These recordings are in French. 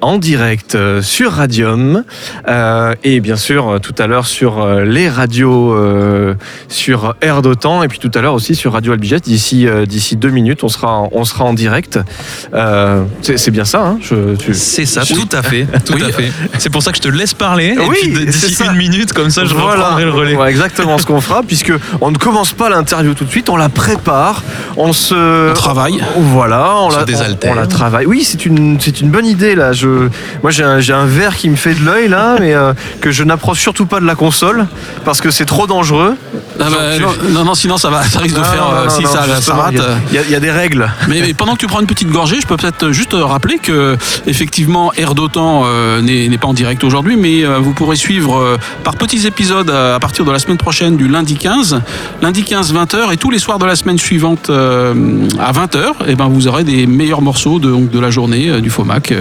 en direct euh, sur Radium euh, et bien sûr euh, tout à l'heure sur les radios euh, sur Air d'Otan et puis tout à l'heure aussi sur Radio Albiget. D'ici euh, d'ici deux minutes, on sera en- on sera en direct. C'est bien ça, hein tu- C'est ça, tout à fait, tout Oui. à fait. C'est pour ça que je te laisse parler. Oui, d'ici une minute, comme ça, je reprendrai le relais. Exactement ce qu'on fera, puisque on ne commence pas l'interview tout de suite, on la prépare, on se On travaille. Voilà, on, On se la, désaltère. on la travaille. Oui, c'est une, c'est une bonne idée là. Je, moi, j'ai un, un verre qui me fait de l'œil là, mais euh, que je n'approche surtout pas de la console parce que c'est trop dangereux. Ah bah, non, non, non, sinon ça va, ça risque de faire non, euh, si ça, ça rate. il y a- y, des règles. Mais, mais pendant que tu prends une petite gorgée, je peux peut-être juste rappeler que effectivement Air d'Otan euh, n'est pas en direct aujourd'hui, mais euh, vous pourrez suivre par petits épisodes à partir de la semaine prochaine du lundi 15, lundi 15 20h et tous les soirs de la semaine suivante à 20h, et ben vous aurez des meilleurs morceaux de, donc, de la journée du FOMAC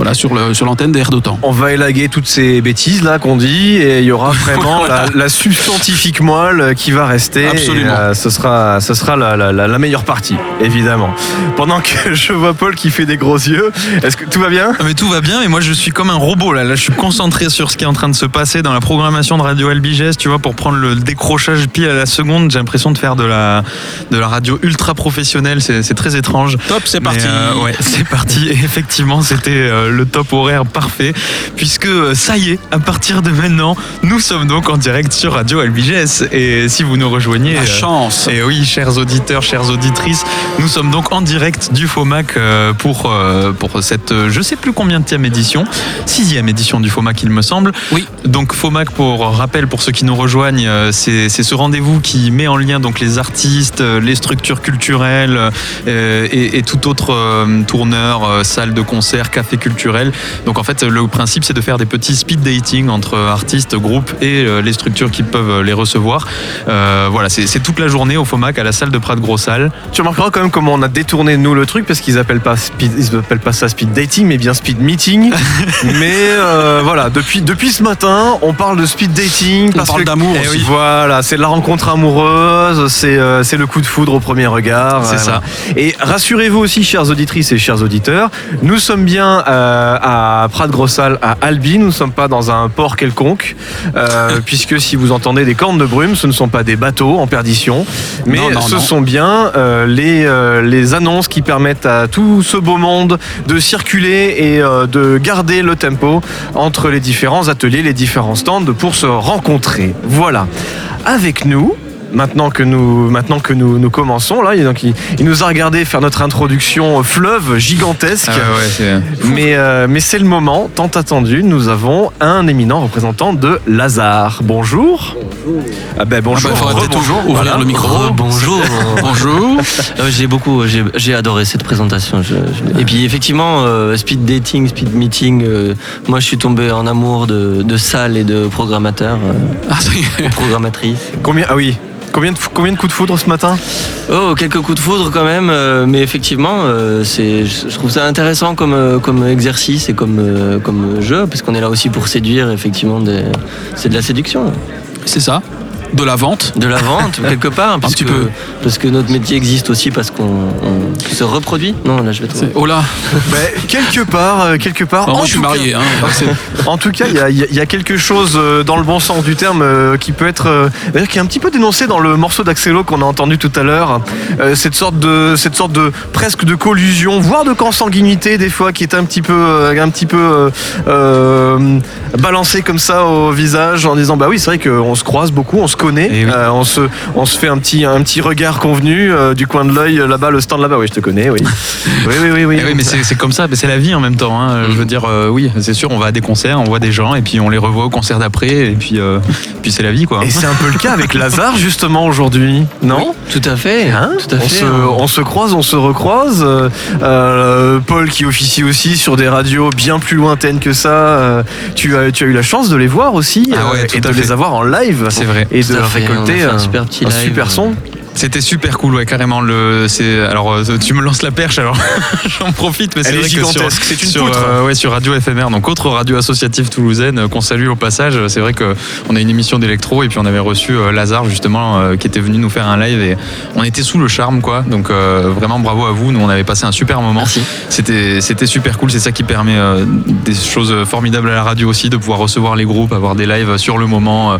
voilà sur le sur l'antenne d'Air d'Otan. On va élaguer toutes ces bêtises là qu'on dit et il y aura vraiment la, la substantifique moelle qui va rester. Absolument. Et, euh, ce sera, ce sera la, la- meilleure partie, évidemment. Pendant que je vois Paul qui fait des gros yeux, est-ce que tout va bien? Ah, Mais tout va bien, mais moi je suis comme un robot là. Là, je suis concentré sur ce qui est en train de se passer dans la programmation de Radio LBGS, tu vois, pour prendre le décrochage pile à la seconde. J'ai l'impression de faire de la, de la radio ultra professionnelle. C'est c'est très étrange. Top, c'est parti. euh, ouais, c'est parti. Et effectivement, c'était euh, le top horaire parfait, puisque euh, ça y est, à partir de maintenant, nous sommes donc en direct sur Radio LBGS. Et si vous nous rejoignez, La euh, chance. et oui, chers auditeurs, chères auditrices, nous sommes donc en direct du FOMAC euh, pour, euh, pour cette, euh, je sais plus combien de édition, sixième édition du FOMAC, il me semble. Oui. Donc FOMAC, pour rappel, pour ceux qui nous rejoignent, euh, c'est ce rendez-vous qui met en lien donc les artistes, euh, les structures culturelles euh, et, et tout autre euh, tourneur, euh, salle de concert, café culturel. Donc en fait, le principe, c'est de faire des petits speed dating entre artistes, groupes et euh, les structures qui peuvent les recevoir. Euh, voilà, c'est toute la journée au FOMAC à la salle de Prat Gros Salle. Tu remarqueras quand même comment on a détourné nous le truc parce qu'ils appellent pas speed, ils appellent pas ça speed dating mais bien speed meeting. mais euh, voilà, depuis depuis ce matin, on parle de speed dating On parle d'amour Eh aussi. oui, Voilà, c'est la rencontre amoureuse, c'est euh, c'est le coup de foudre au premier regard. C'est ça. Et rassurez-vous aussi, chères auditrices et chers auditeurs, nous sommes bien euh, à Prat Grossal, à Albi. Nous ne sommes pas dans un port quelconque, euh, puisque si vous entendez des cornes de brume, ce ne sont pas des bateaux en perdition, mais Non, non, ce non. sont bien euh, les, euh, les annonces qui permettent à tout ce beau monde de circuler et euh, de garder le tempo entre les différents ateliers, les différents stands pour se rencontrer. Voilà. Avec nous, maintenant que nous, maintenant que nous, nous commençons, là, il, donc, il, il nous a regardé faire notre introduction fleuve gigantesque. Mais, euh, mais c'est le moment tant attendu. Nous avons un éminent représentant de Lazare. Bonjour. Ah ben Ah bonjour. bah, ouvrir Voilà. le micro. bonjour. Bonjour. j'ai beaucoup, j'ai adoré cette présentation. Je- je- Et puis effectivement, euh, speed dating, speed meeting. euh, moi, je suis tombé en amour de, de salles et de programmateurs, euh, Ah, c'est- programmatrices. Combien Ah oui. Combien de, combien de coups de foudre ce matin? Oh, quelques coups de foudre quand même, euh, mais effectivement, euh, c'est, je trouve ça intéressant comme, euh, comme exercice et comme, euh, comme jeu, parce qu'on est là aussi pour séduire. Effectivement, des- c'est de la séduction, c'est ça. De la vente. de la vente quelque part, parce petit que- peu. parce que notre métier existe aussi parce qu'on on se reproduit. Non, là, je vais trop. C'est- Oh là. Quelque part, euh, quelque part. Moi, je suis tout cas- marié. Hein. En tout cas, il y a, y quelque chose euh, dans le bon sens du terme euh, qui peut être, euh, d'ailleurs, qui est un petit peu dénoncé dans le morceau d'Axelo qu'on a entendu tout à l'heure. Euh, cette sorte de, cette sorte de presque de collusion, voire de consanguinité des fois, qui est un petit peu, un petit peu euh, euh, balancé comme ça au visage en disant bah oui, c'est vrai qu'on se croise beaucoup, on se connaît, Eh oui. euh, on se, on se fait un petit, un petit regard convenu euh, du coin de l'œil là-bas, le stand là-bas. Oui, je te connais, oui. Oui, oui, oui, oui. Eh oui, mais c'est comme ça, mais c'est la vie en même temps. hein. Je veux dire, euh, oui, c'est sûr, on va à des concerts, on voit des gens, et puis on les revoit au concert d'après, et puis, euh, puis c'est la vie, quoi. Et c'est un peu le cas avec Lazare justement aujourd'hui, non? Tout à fait. Hein? tout à on, fait. se, hein. on se croise, on se recroise. Euh, euh, Paul qui officie aussi sur des radios bien plus lointaines que ça. Euh, tu, as, tu as eu la chance de les voir aussi Ah ouais, euh, et de fait. les avoir en live C'est vrai. et de récolter fait un un, super petit un live. super son. C'était super cool, ouais, carrément. Le, c'est, alors, euh, tu me lances la perche, alors j'en profite, mais c'est vrai que sur, gigantesque, c'est une sur, euh, ouais, sur Radio FMR, donc autre radio associative toulousaine euh, qu'on salue au passage. C'est vrai que on a une émission d'électro et puis on avait reçu euh, Lazare justement euh, qui était venu nous faire un live et on était sous le charme, quoi. Donc vraiment bravo à vous. Nous, on avait passé un super moment. Merci. C'était, c'était super cool. C'est ça qui permet des choses formidables à la radio aussi, de pouvoir recevoir les groupes, avoir des lives sur le moment.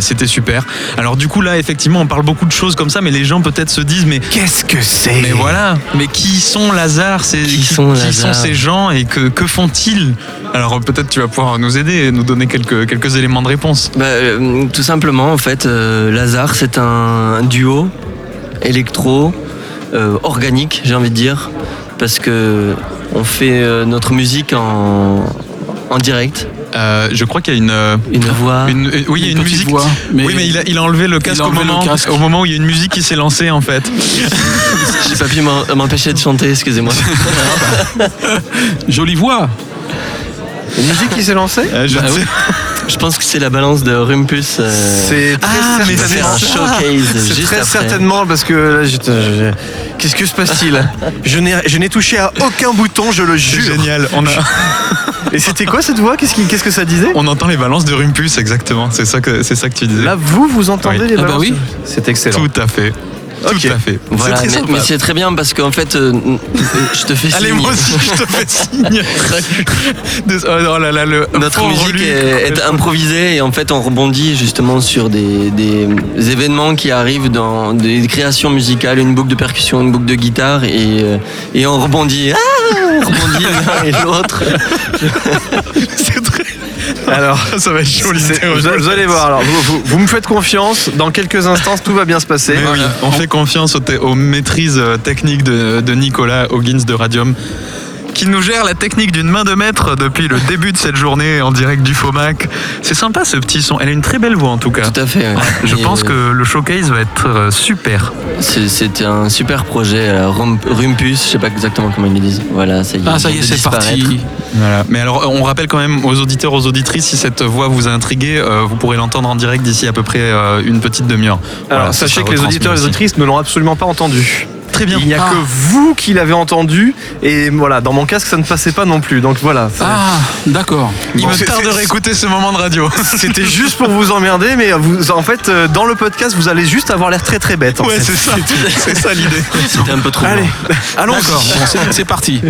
C'était super. Alors du coup là, effectivement, on parle beaucoup de choses comme ça, mais les gens peut-être se disent, mais Qu'est-ce que c'est mais voilà, mais qui sont Lazare Qui sont Lazare ces gens et que, que font-ils? Alors peut-être tu vas pouvoir nous aider et nous donner quelques, quelques éléments de réponse. Bah, euh, tout simplement, en fait, euh, Lazare, c'est un, un duo électro euh, organique, j'ai envie de dire, parce que on fait notre musique en, en direct, Euh, je crois qu'il y a une... euh, une voix. une- euh, oui, il y a une musique. voix, mais- oui, mais il a, il a enlevé le casque, enlevé au, le moment, casque. au moment où il y a une musique qui s'est lancée en fait. J'ai pas pu m'empêcher de chanter, excusez-moi. Jolie voix. Une musique qui s'est lancée? Euh, je Bah sais- Je pense que c'est la balance de Rumpus. euh, C'est très Ah, mais c'est faire un showcase C'est juste très après. certainement parce que là, je- qu'est-ce que se passe-t-il Je n'ai je n'ai touché à aucun bouton, je le C'est jure. génial. On, a, Et c'était quoi cette voix? Qu'est-ce qui- qu'est-ce que ça disait? On entend les balances de Rumpus exactement. C'est ça que, c'est ça que tu disais. Là, vous, vous entendez Oui. les Ah bah balances oui. C'est excellent. Tout à fait. Ok. Tout à fait. Voilà, c'est très mais, c'est très bien parce qu'en fait, euh, je te fais Allez, signe. moi aussi, je te fais signe. Oh, là là, le Notre musique est, est improvisée et en fait on rebondit justement sur des, des événements qui arrivent dans des créations musicales, une boucle de percussion, une boucle de guitare et, euh, et on rebondit. Ah on rebondit l'un et l'autre. C'est. Alors, ça va être chaud, vous, vous allez voir. Alors, vous, vous- vous me faites confiance. Dans quelques instants, tout va bien se passer. Mais oui, on fait confiance aux maîtrises euh, techniques de, de Nicolas Hoggins de Radium qui nous gère la technique d'une main de maître depuis le début de cette journée en direct du FOMAC. C'est sympa ce petit son. Elle a une très belle voix en tout cas. Tout à fait. ouais. Je Et, pense euh, que le showcase va être euh, super. c'est- c'était un super projet. euh, Rum- Rumpus, je sais pas exactement comment ils le disent. Voilà, ça y est. Ah ça y est, c'est parti. Voilà. Mais alors, on rappelle quand même aux auditeurs, aux auditrices, si cette voix vous a intrigué, euh, vous pourrez l'entendre en direct d'ici à peu près euh, une petite demi-heure. Alors, Voilà, sachez que les auditeurs et les auditrices ne l'ont absolument pas entendu. Très bien. Il n'y a Ah. que vous qui l'avez entendu. Et voilà, dans mon casque, ça ne passait pas non plus. Donc voilà. Ah d'accord. Il Bon, me tarde de réécouter ce moment de radio. C'était juste pour vous emmerder, mais vous, en fait, euh, dans le podcast, vous allez juste avoir l'air très très bête. en Ouais, c'est ça. C'est ça l'idée. C'était un peu trop. Allez, allons. D'accord, bon, c'est- c'est parti.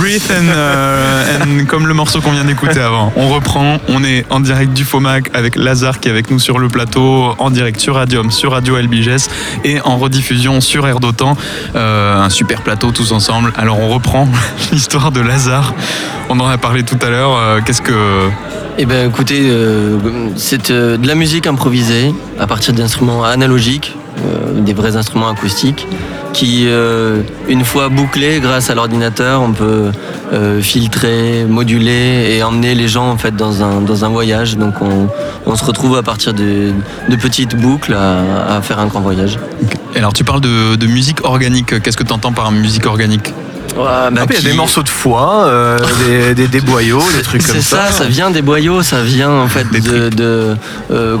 Breathe and, euh, and- comme le morceau qu'on vient d'écouter avant. On reprend, on est en direct du FOMAC avec Lazare qui est avec nous sur le plateau, en direct sur Radium, sur Radio Elbiges et en rediffusion sur Air d'Otan. Euh, un super plateau tous ensemble. Alors on reprend l'histoire de Lazare. On en a parlé tout à l'heure. Euh, Qu'est-ce que. Eh ben écoutez, euh, c'est de la musique improvisée à partir d'instruments analogiques, euh, des vrais instruments acoustiques, qui, euh, une fois bouclés grâce à l'ordinateur, on peut euh, filtrer, moduler et emmener les gens en fait dans un, dans un voyage. Donc on, on se retrouve à partir de, de petites boucles à, à faire un grand voyage. Et Alors tu parles de, de musique organique. Qu'est-ce que tu entends par musique organique Ouais, bah, Ah, il y a des morceaux de foie, euh, des, des, des boyaux, des trucs comme C'est ça. ça, ça vient des boyaux, ça vient en fait Des de. de, euh,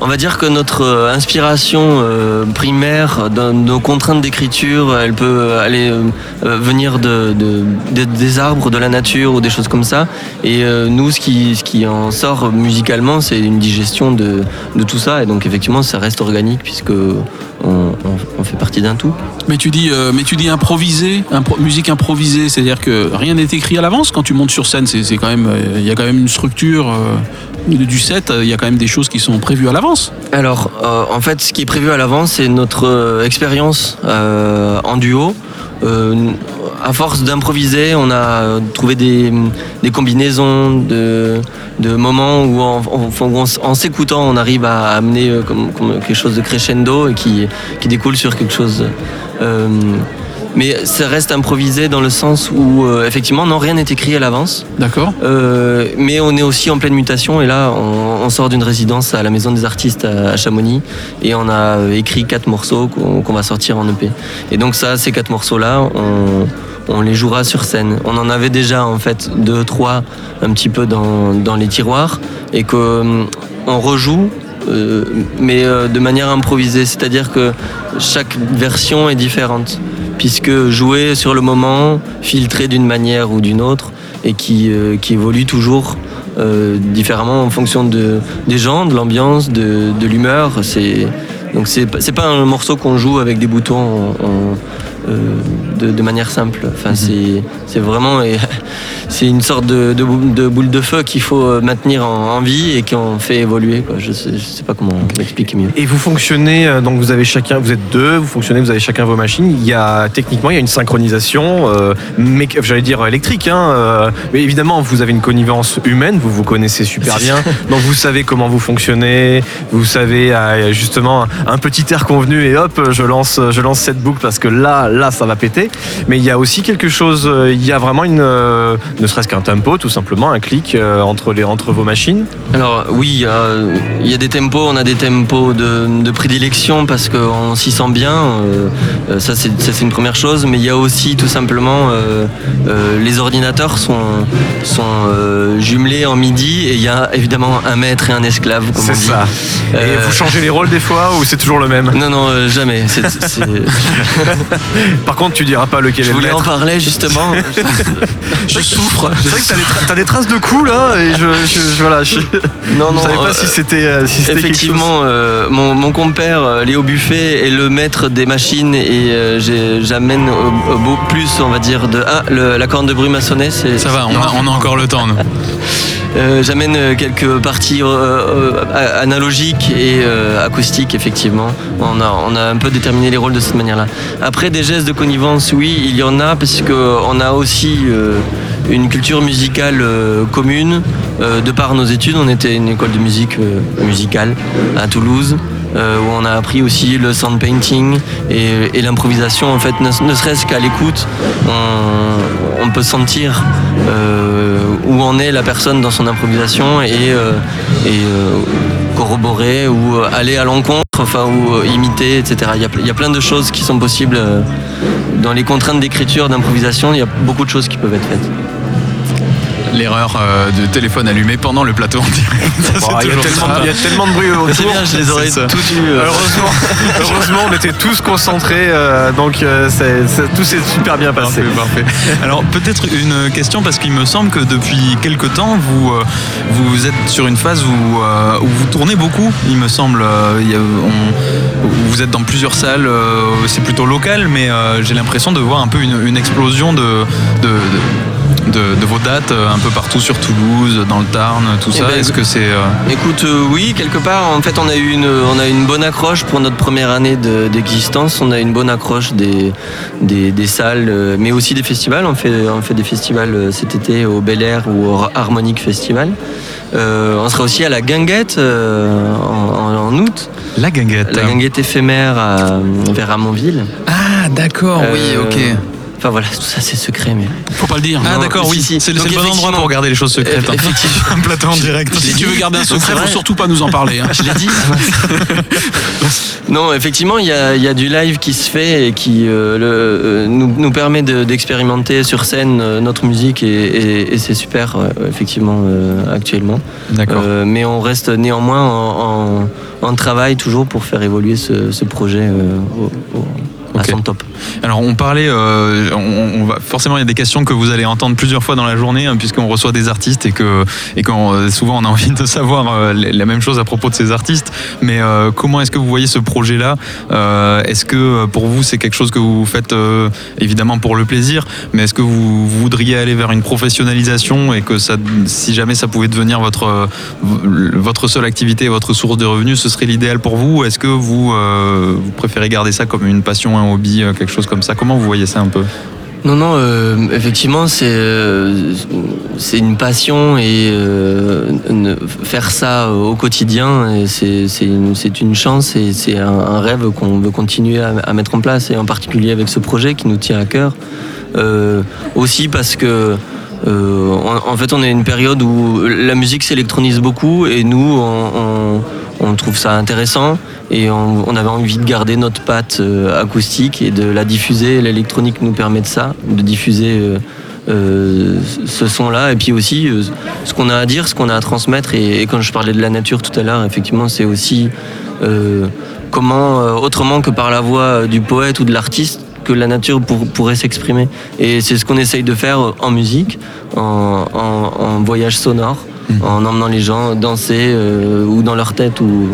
on va dire que notre euh, inspiration euh, primaire, nos contraintes d'écriture, elle peut aller euh, venir de, de- de- des arbres, de la nature ou des choses comme ça. Et nous, ce qui, en sort musicalement, c'est une digestion de, tout ça. Et donc effectivement, ça reste organique puisque on, fait partie d'un tout. Mais tu dis, mais tu dis improvisé, impro- musique improvisée, c'est-à-dire que rien n'est écrit à l'avance quand tu montes sur scène. C'est quand même, il y a quand même une structure du set. euh, Il y a quand même des choses qui sont prévues à l'avance. Alors, euh, en fait, ce qui est prévu à l'avance, c'est notre euh, expérience en duo. À force d'improviser, on a trouvé des, combinaisons de, moments où, en, s'écoutant, on arrive à amener quelque chose de crescendo et qui découle sur quelque chose. Mais ça reste improvisé dans le sens où, euh, effectivement, non, rien n'est écrit à l'avance. D'accord. Euh, mais on est aussi en pleine mutation et là on, on sort d'une résidence à la Maison des Artistes à, à Chamonix et on a euh, écrit quatre morceaux qu'on va sortir en EP. Et donc ça, ces quatre morceaux-là, on, on les jouera sur scène. On en avait déjà en fait deux, trois un petit peu dans, dans les tiroirs et qu'on on rejoue euh, mais euh, de manière improvisée. C'est-à-dire que chaque version est différente, puisque jouer sur le moment, filtré d'une manière ou d'une autre, et qui, euh, qui évolue toujours différemment en fonction de, des gens, de l'ambiance, de, de l'humeur. C'est, donc c'est, pas- un morceau qu'on joue avec des boutons en- en- de, de manière simple. Enfin, c'est, c'est vraiment c'est une sorte de, de bou- de boule de feu qu'il faut euh, maintenir en, en vie et qu'on fait évoluer. Quoi. Je, sais, je sais pas comment l'expliquer mieux. Et vous fonctionnez, euh, donc vous avez chacun, vous êtes deux, vous fonctionnez, vous avez chacun vos machines. Il y a techniquement, il y a une synchronisation, euh, j'allais dire électrique, hein, euh, mais évidemment vous avez une connivence humaine, vous vous connaissez super bien, donc vous savez comment vous fonctionnez, vous savez justement un petit air convenu et hop, je lance, je lance cette boucle parce que là, là, ça va péter. Mais il y a aussi quelque chose, il y a vraiment une, ne serait-ce qu'un tempo, tout simplement, un clic euh, entre les, entre vos machines. Alors oui, euh, il y a des tempos, on a des tempos de, de prédilection parce qu'on s'y sent bien, euh, euh, ça c'est une première chose, mais il y a aussi tout simplement les ordinateurs sont, sont jumelés en midi et il y a évidemment un maître et un esclave C'est ça. Et vous changez les rôles des fois ou c'est toujours le même Non, non, jamais. Par contre, tu diras pas lequel Je est le voulais en maître. parler justement. Je souffre. C'est vrai que t'as des, tra- t'as des traces de coups là et je, je- je- voilà. Je, Non, je non. savais pas euh, si c'était euh, si c'était quelque chose. Effectivement, euh, mon, mon compère Léo Buffet est le maître des machines et euh, j'ai- j'amène au- au beau plus, on va dire, de ah le- la corne de bruit m'a sonné. c'est- Ça va, on a, on a encore le temps. nous. Euh, j'amène quelques parties euh, euh, analogiques et euh, acoustiques, effectivement. On a, on a un peu déterminé les rôles de cette manière-là. Après, des gestes de connivence, oui, il y en a, parce qu'on a aussi euh, une culture musicale euh, commune. Euh, de par nos études, on était une école de musique euh, musicale à Toulouse. où on a appris aussi le sound painting et, l'improvisation. En fait, ne, serait-ce qu'à l'écoute, on, peut sentir où en est la personne dans son improvisation et, corroborer ou aller à l'encontre, enfin ou imiter, etc. Il y, a, plein de choses qui sont possibles dans les contraintes d'écriture, d'improvisation. Il y a beaucoup de choses qui peuvent être faites. L'erreur euh, de téléphone allumé pendant le plateau en direct. Ça, Bon, c'est il, y a toujours tellement, ça. il y a tellement de bruit autour. C'est bien, je les aurais C'est ça. tous eu. euh, Heureusement, heureusement, on était tous concentrés, euh, donc euh, c'est- c'est- tout s'est super bien passé. Parfait, parfait. Alors peut-être une question parce qu'il me semble que depuis quelque temps vous euh, vous êtes sur une phase où, euh, où vous tournez beaucoup. Il me semble, euh, il y a- on- vous êtes dans plusieurs salles. euh, c'est plutôt local, mais euh, j'ai l'impression de voir un peu une, une explosion de de, de- de- de vos dates euh, un peu partout sur Toulouse, dans le Tarn, tout Eh ça. ben, Est-ce que c'est euh, Écoute, euh, oui, quelque part, en fait, on a eu une, on a eu une bonne accroche pour notre première année de- d'existence. On a eu une bonne accroche des, des, des salles, mais aussi des festivals. On fait, on fait des festivals cet été au Bel Air ou au Harmonic Festival. Euh, on sera aussi à la Guinguette euh, en, août. la guinguette La Guinguette éphémère à, vers Ramonville. Ah d'accord, oui, ok. Enfin voilà, tout ça c'est secret, mais. Faut pas le dire. Ah d'accord, oui. si. C'est le Donc, c'est le bon endroit pour garder les choses secrètes. hein. Effectivement. un plateau en direct. Si tu veux garder un secret, faut surtout pas nous en parler. hein. Je l'ai dit. non, effectivement, il y a, il y a du live qui se fait et qui euh, le- euh, nous, nous permet de- d'expérimenter sur scène euh, notre musique et, et- et c'est super, euh, effectivement, euh, actuellement. D'accord. Euh, mais on reste néanmoins en, en- en travail toujours pour faire évoluer ce, ce projet euh, au- au- à Ok. son top. Alors on parlait, euh, on, on va forcément il y a des questions que vous allez entendre plusieurs fois dans la journée hein, puisqu'on reçoit des artistes et que et qu'on euh, souvent on a envie de savoir euh, la même chose à propos de ces artistes. Mais euh, comment est-ce que vous voyez ce projet-là? Euh, Est-ce que pour vous c'est quelque chose que vous faites euh, évidemment pour le plaisir, mais est-ce que vous, vous voudriez aller vers une professionnalisation et que ça, si jamais ça pouvait devenir votre votre seule activité, votre source de revenus, ce serait l'idéal pour vous? Ou Est-ce que vous euh, vous préférez garder ça comme une passion, hobby, euh, quelque chose comme ça Comment vous voyez ça un peu Non, non, euh, effectivement, c'est euh, c'est une passion et faire ça au quotidien, c'est une, une chance et c'est un, rêve qu'on veut continuer à, à mettre en place, et en particulier avec ce projet qui nous tient à cœur. Aussi parce que euh, en, fait, on est une période où la musique s'électronise beaucoup et nous, on, trouve ça intéressant et on, avait envie de garder notre patte euh, acoustique et de la diffuser. L'électronique nous permet de ça, de diffuser euh, ce son-là, et puis aussi ce qu'on a à dire, ce qu'on a à transmettre. Et, et quand je parlais de la nature tout à l'heure, effectivement, c'est aussi comment, autrement que par la voix du poète ou de l'artiste, que la nature pour- pourrait s'exprimer. Et c'est ce qu'on essaye de faire en musique, en, en- en voyage sonore, en emmenant les gens danser euh, ou dans leur tête ou,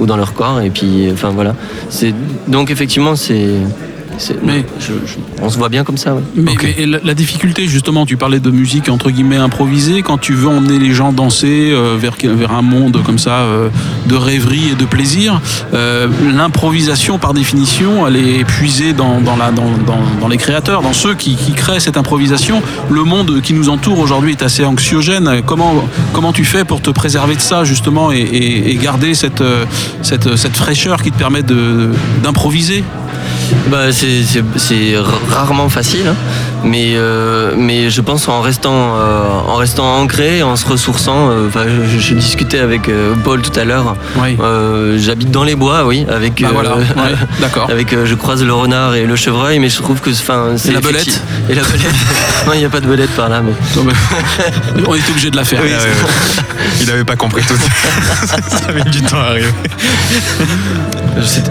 ou dans leur corps. Et puis, enfin voilà. C'est donc effectivement, c'est. C'est- Mais- je- je- on se voit bien comme ça. ouais. Mais, mais la, la difficulté, justement, tu parlais de musique entre guillemets improvisée, quand tu veux emmener les gens danser euh, vers, vers un monde comme ça euh, de rêverie et de plaisir, euh, l'improvisation, par définition, elle est puisée dans, dans, la, dans, dans, les créateurs, dans ceux qui, qui créent cette improvisation. Le monde qui nous entoure aujourd'hui est assez anxiogène. Comment, comment tu fais pour te préserver de ça, justement, et, et- et garder cette, cette, cette fraîcheur qui te permet d'improviser? Bah, c'est- c'est c'est ra- rarement facile, hein. mais, euh, mais je pense en restant, euh, en restant ancré, en se ressourçant. euh, enfin, je, je discutais avec euh, Paul tout à l'heure. Oui. Euh, J'habite dans les bois, oui, avec. Bah voilà, ouais, d'accord. Avec, euh, je croise le renard et le chevreuil, mais je trouve que, enfin, c'est la belette Et la belette. non, il n'y a pas de belette par là, mais. Non, mais- On est obligé de la faire. Ouais. Il avait pas compris tout. ça avait du temps à arriver.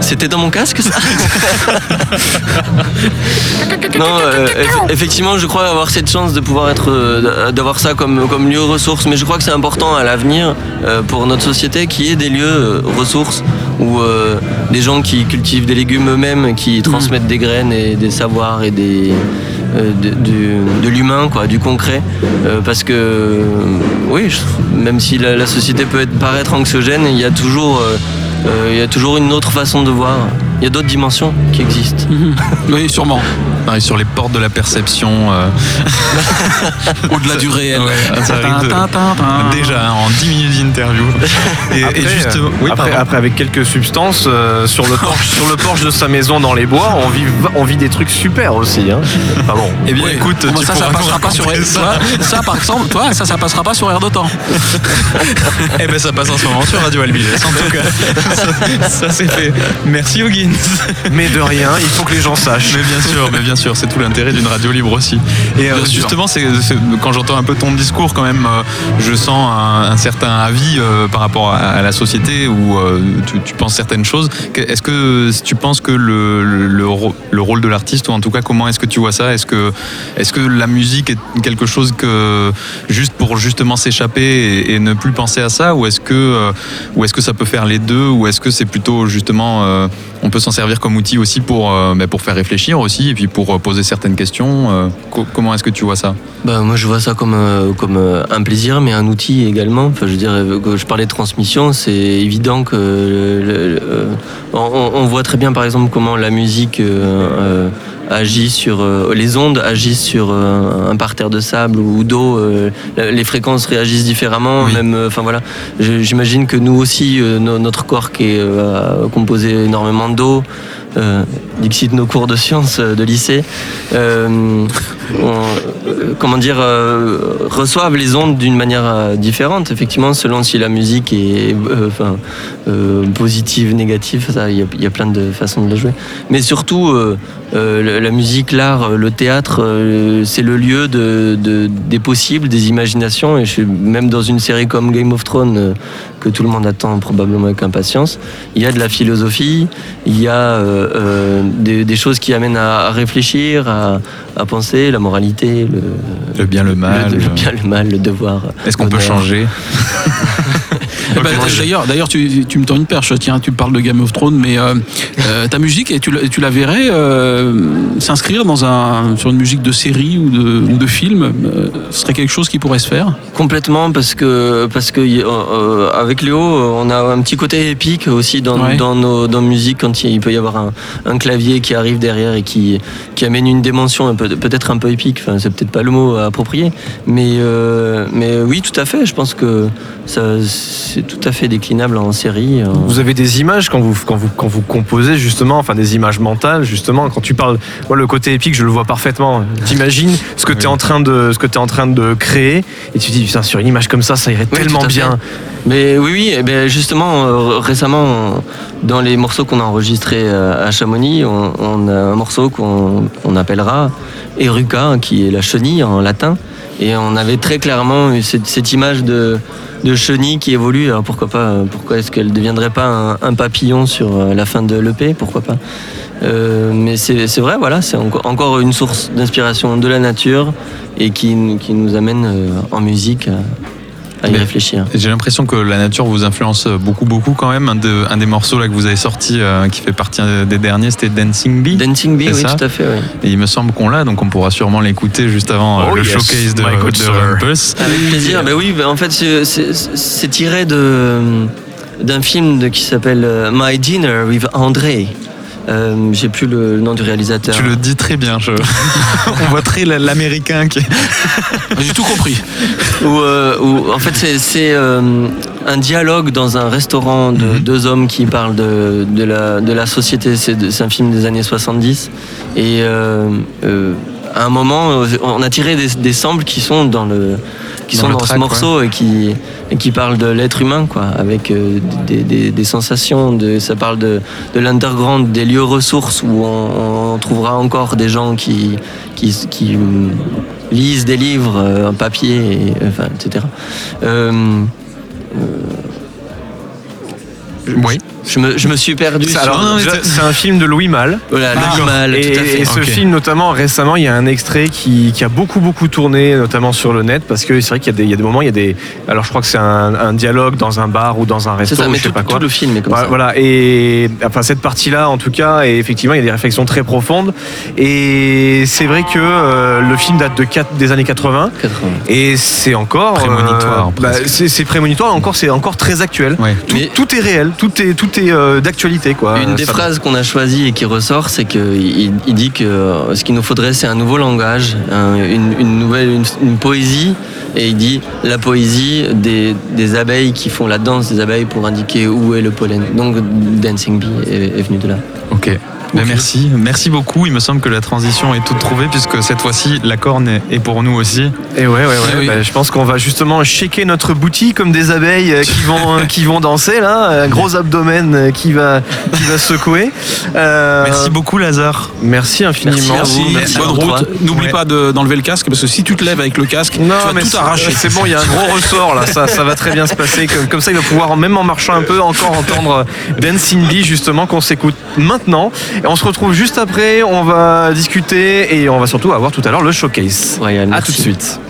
C'était dans mon casque, ça? Non, euh, eff- effectivement, je crois avoir cette chance de pouvoir être, euh, d'avoir ça comme, comme lieu ressource, mais je crois que c'est important à l'avenir euh, pour notre société qu'il y ait des lieux euh, ressources où euh, des gens qui cultivent des légumes eux-mêmes, qui transmettent des graines et des savoirs et des euh, de, l'humain, quoi, du concret, Euh, parce que euh, oui, je- même si la, la société peut être, paraître anxiogène, il y a toujours euh, euh, il y a toujours une autre façon de voir. Il y a d'autres dimensions qui existent. Oui, sûrement. On arrive sur les portes de la perception. euh, Au-delà du réel. Ouais, ça de- déjà hein, en 10 minutes d'interview. Et, Après, et juste, oui, après, avec quelques substances euh, sur, le porche, sur le porche de sa maison dans les bois, on vit, on vit des trucs super aussi. Hein. Bon. Eh bien, Ouais. écoute, Bon, tu ça, ça passera pas sur ça. toi, ça, par exemple, toi, ça, ça passera pas sur Air d'Otan. Eh ben, ça passe en ce moment sur Radio Albiges. En tout cas, ça, ça, c'est fait. Merci Huggins. Mais de rien, il faut que les gens sachent. Mais bien sûr, mais bien sûr, c'est tout l'intérêt d'une radio libre aussi. Et euh, Bien sûr. justement, c'est quand j'entends un peu ton discours, quand même, euh, je sens un, un certain avis euh, par rapport à, à la société où tu, tu penses certaines choses. Est-ce que tu penses que le, le, le ro- le rôle de l'artiste, ou en tout cas, comment est-ce que tu vois ça? Est-ce que, est que la musique est quelque chose que juste pour justement s'échapper et, et ne plus penser à ça, ou est-ce que, ou est-ce que ça peut faire les deux, ou est-ce que c'est plutôt justement on peut s'en servir comme outil aussi pour, bah, pour faire réfléchir aussi et puis pour euh, poser certaines questions. euh, co- comment est-ce que tu vois ça? Bah, moi, je vois ça comme, euh, comme un plaisir, mais un outil également. Enfin, je je parlais de transmission, c'est évident que le- le- le- on, on voit très bien, par exemple, comment la musique euh, agit sur euh, les ondes agissent sur euh, un parterre de sable ou d'eau. euh, les fréquences réagissent différemment. Oui. Même, enfin voilà. J'imagine que nous aussi, no- notre corps qui est composé énormément d'eau. Euh, Dixit nos cours de sciences euh, de lycée, euh, euh, comment dire, reçoivent les ondes d'une manière différente, effectivement, selon si la musique est enfin, positive, négative, il y, y a plein de façons de la jouer. Mais surtout, la musique, l'art, le théâtre, c'est le lieu de, de- des possibles, des imaginations. Et je suis même dans une série comme Game of Thrones, que tout le monde attend probablement avec impatience, il y a de la philosophie, il y a euh, euh, des, des choses qui amènent à, à réfléchir, à, à penser, la moralité, le, Le bien, le mal. le, le bien, le mal, le devoir. Est-ce qu'on peut changer? Eh ben. D'ailleurs, d'ailleurs, tu, tu me tends une perche. Tiens, tu parles de Game of Thrones, mais euh, euh, ta musique, et tu, la- tu la verrais euh, s'inscrire dans un sur une musique de série ou de, ou de film, ce serait quelque chose qui pourrait se faire? Complètement parce que parce que avec Léo on a un petit côté épique aussi dans, Ouais. dans nos dans quand il, peut y avoir un, un clavier qui arrive derrière et qui qui amène une dimension un peu peut-être un peu épique enfin c'est peut-être pas le mot approprié mais mais oui tout à fait je pense que ça c'est tout à fait déclinable en série. euh. Vous avez des images quand vous, quand vous, quand vous composez justement, enfin des images mentales justement. Quand tu parles, moi le côté épique, je le vois parfaitement. T'imagines ce que tu es en train de, ce que es en train de créer et tu te dis putain sur une image comme ça, ça irait Oui, tellement fait. bien. Mais oui, oui, eh ben justement, euh, récemment, dans les morceaux qu'on a enregistrés euh, à Chamonix, on, on a un morceau qu'on on appellera Eruca, qui est la chenille en latin. Et on avait très clairement eu cette, image de, chenille qui évolue. Alors pourquoi pas euh, Pourquoi est-ce qu'elle ne deviendrait pas un, papillon sur euh, la fin de l'EP Pourquoi pas? Euh, Mais c'est vrai, voilà, c'est enco- encore une source d'inspiration de la nature et qui, nous amène en musique à, à y Mais- réfléchir. Et J'ai l'impression que la nature vous influence beaucoup, beaucoup quand même. Un, de- un des morceaux là que vous avez sorti euh, qui fait partie des derniers, c'était Dancing Bee. Dancing Bee, oui, ça tout à fait. Oui. Et il me semble qu'on l'a, donc on pourra sûrement l'écouter juste avant euh, Oh le yes, showcase de, de. Rumpus. Avec plaisir. Ben oui, ben en fait, c'est- tiré de d'un film de- qui s'appelle euh, My Dinner with André. Euh, J'ai plus le nom du réalisateur. Tu le dis très bien. Je... on voit très la- l'américain qui est. J'ai tout compris. Où, euh, où, en fait, c'est- c'est euh, un dialogue dans un restaurant de Mhm. deux hommes qui parlent de, de, la, de la société. C'est de- c'est un film des années 70. Et euh, euh, à un moment, on a tiré des, des samples qui sont dans le qui Dans sont dans track, ce morceau et qui et qui parlent de l'être humain quoi avec euh, des, des- des sensations de ça parle de, de l'underground des lieux ressources où on, on trouvera encore des gens qui qui, qui hum, lisent des livres euh, en papier et, enfin etc Euh, Oui. Je me, je me suis perdu C'est- sur un film de Louis Malle. voilà, Ah, l'animal Et, tout à fait et ce film, notamment récemment, il y a un extrait qui, qui a beaucoup beaucoup tourné, notamment sur le net, parce que c'est vrai qu'il y, a des- il y a des moments, il y a des. Alors je crois que c'est un, un dialogue dans un bar ou dans un c'est resto, ça ou mais je sais tout, pas quoi. tout le film est comme Voilà, ça voilà. et enfin cette partie-là, en tout cas, et effectivement, il y a des réflexions très profondes. Et c'est vrai que euh, le film date de des années 80. 80. Et c'est encore Prémonitoire, bah, presque. c'est prémonitoire. et Encore, c'est encore très actuel. Ouais. Tout, Mais- tout est réel. Tout est tout est euh, d'actualité, quoi. Une des Ça- phrases qu'on a choisies et qui ressort, c'est qu'il il dit que euh, ce qu'il nous faudrait, c'est un nouveau langage, un- une, une nouvelle, une, une poésie. Et il dit la poésie des, des abeilles qui font la danse des abeilles pour indiquer où est le pollen. Donc Dancing Bee est, est venu de là. Ok. Ben, merci, merci beaucoup. Il me semble que la transition est toute trouvée puisque cette fois-ci la corne est- pour nous aussi. Et ouais, ouais, ouais. Eh oui. Bah, je pense qu'on va justement shaker notre boutique comme des abeilles euh, qui vont, qui vont danser là. Un gros abdomen euh, qui va, qui va secouer. Euh, Merci beaucoup Lazare. Merci infiniment. Merci vous. Merci, merci bonne route. N'oublie Ouais. pas de- d'enlever le casque parce que si tu te lèves avec le casque, Non, tu vas mais tout arracher. C'est bon, il y a un gros ressort là, ça, ça va très bien se passer. Comme, comme ça, il va pouvoir, même en marchant un peu, encore entendre Dancing Bee justement qu'on s'écoute maintenant. Et on se retrouve juste après, on va discuter et on va surtout avoir tout à l'heure le showcase. Royal, À tout de suite.